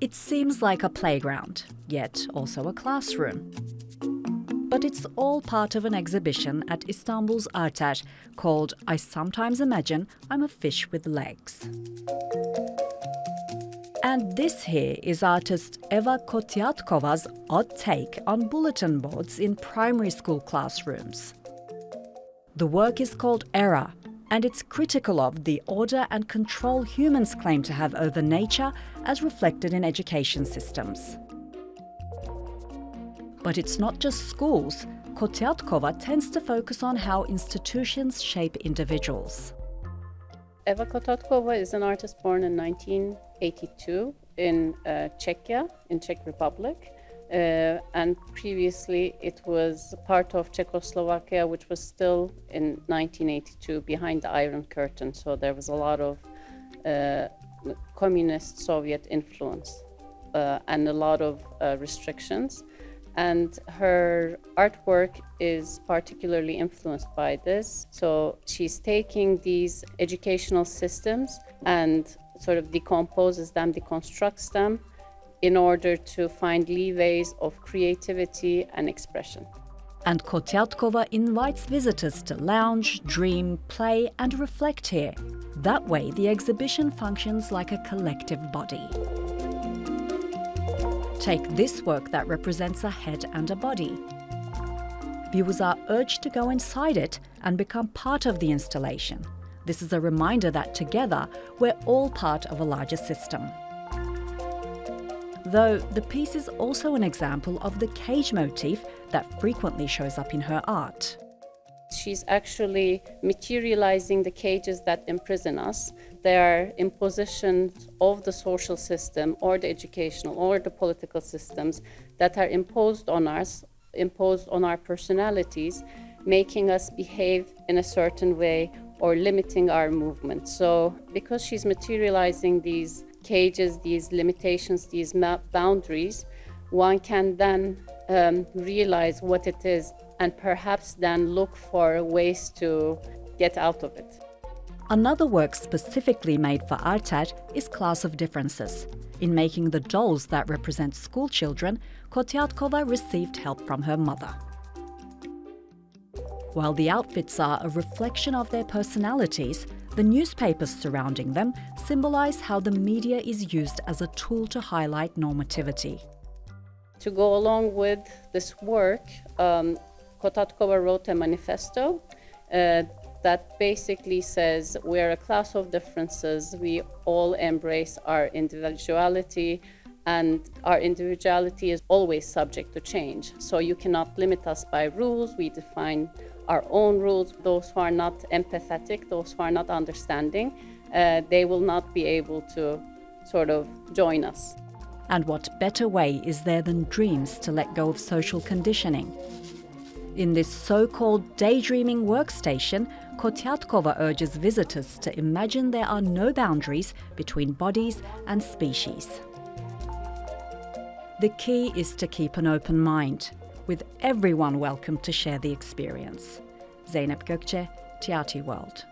It seems like a playground, yet also a classroom. But it's all part of an exhibition at Istanbul's Arter called I Sometimes Imagine I'm a Fish with Legs. And this here is artist Eva Kotiatkova's odd take on bulletin boards in primary school classrooms. The work is called Era, and it's critical of the order and control humans claim to have over nature as reflected in education systems. But it's not just schools. Kotiatkova tends to focus on how institutions shape individuals. Eva Kotatkova is an artist born in 1982 in uh, Czechia, in Czech Republic. Uh, and previously it was part of Czechoslovakia, which was still in 1982 behind the Iron Curtain. So there was a lot of uh, communist Soviet influence uh, and a lot of uh, restrictions and her artwork is particularly influenced by this. So she's taking these educational systems and sort of decomposes them, deconstructs them in order to find leeways of creativity and expression. And Kotiatkova invites visitors to lounge, dream, play, and reflect here. That way, the exhibition functions like a collective body. Take this work that represents a head and a body. Viewers are urged to go inside it and become part of the installation. This is a reminder that together we're all part of a larger system. Though the piece is also an example of the cage motif that frequently shows up in her art. She's actually materializing the cages that imprison us. They are impositions of the social system or the educational or the political systems that are imposed on us, imposed on our personalities, making us behave in a certain way or limiting our movement. So, because she's materializing these cages, these limitations, these boundaries, one can then um, realize what it is and perhaps then look for ways to get out of it. Another work specifically made for Arter is Class of Differences. In making the dolls that represent school children, Kotiatkova received help from her mother. While the outfits are a reflection of their personalities, the newspapers surrounding them symbolize how the media is used as a tool to highlight normativity. To go along with this work, um, Kotatkova wrote a manifesto uh, that basically says we're a class of differences. We all embrace our individuality, and our individuality is always subject to change. So you cannot limit us by rules. We define our own rules. Those who are not empathetic, those who are not understanding, uh, they will not be able to sort of join us. And what better way is there than dreams to let go of social conditioning? In this so called daydreaming workstation, Kotiatkova urges visitors to imagine there are no boundaries between bodies and species. The key is to keep an open mind, with everyone welcome to share the experience. Zeynep Gökçe, TRT World.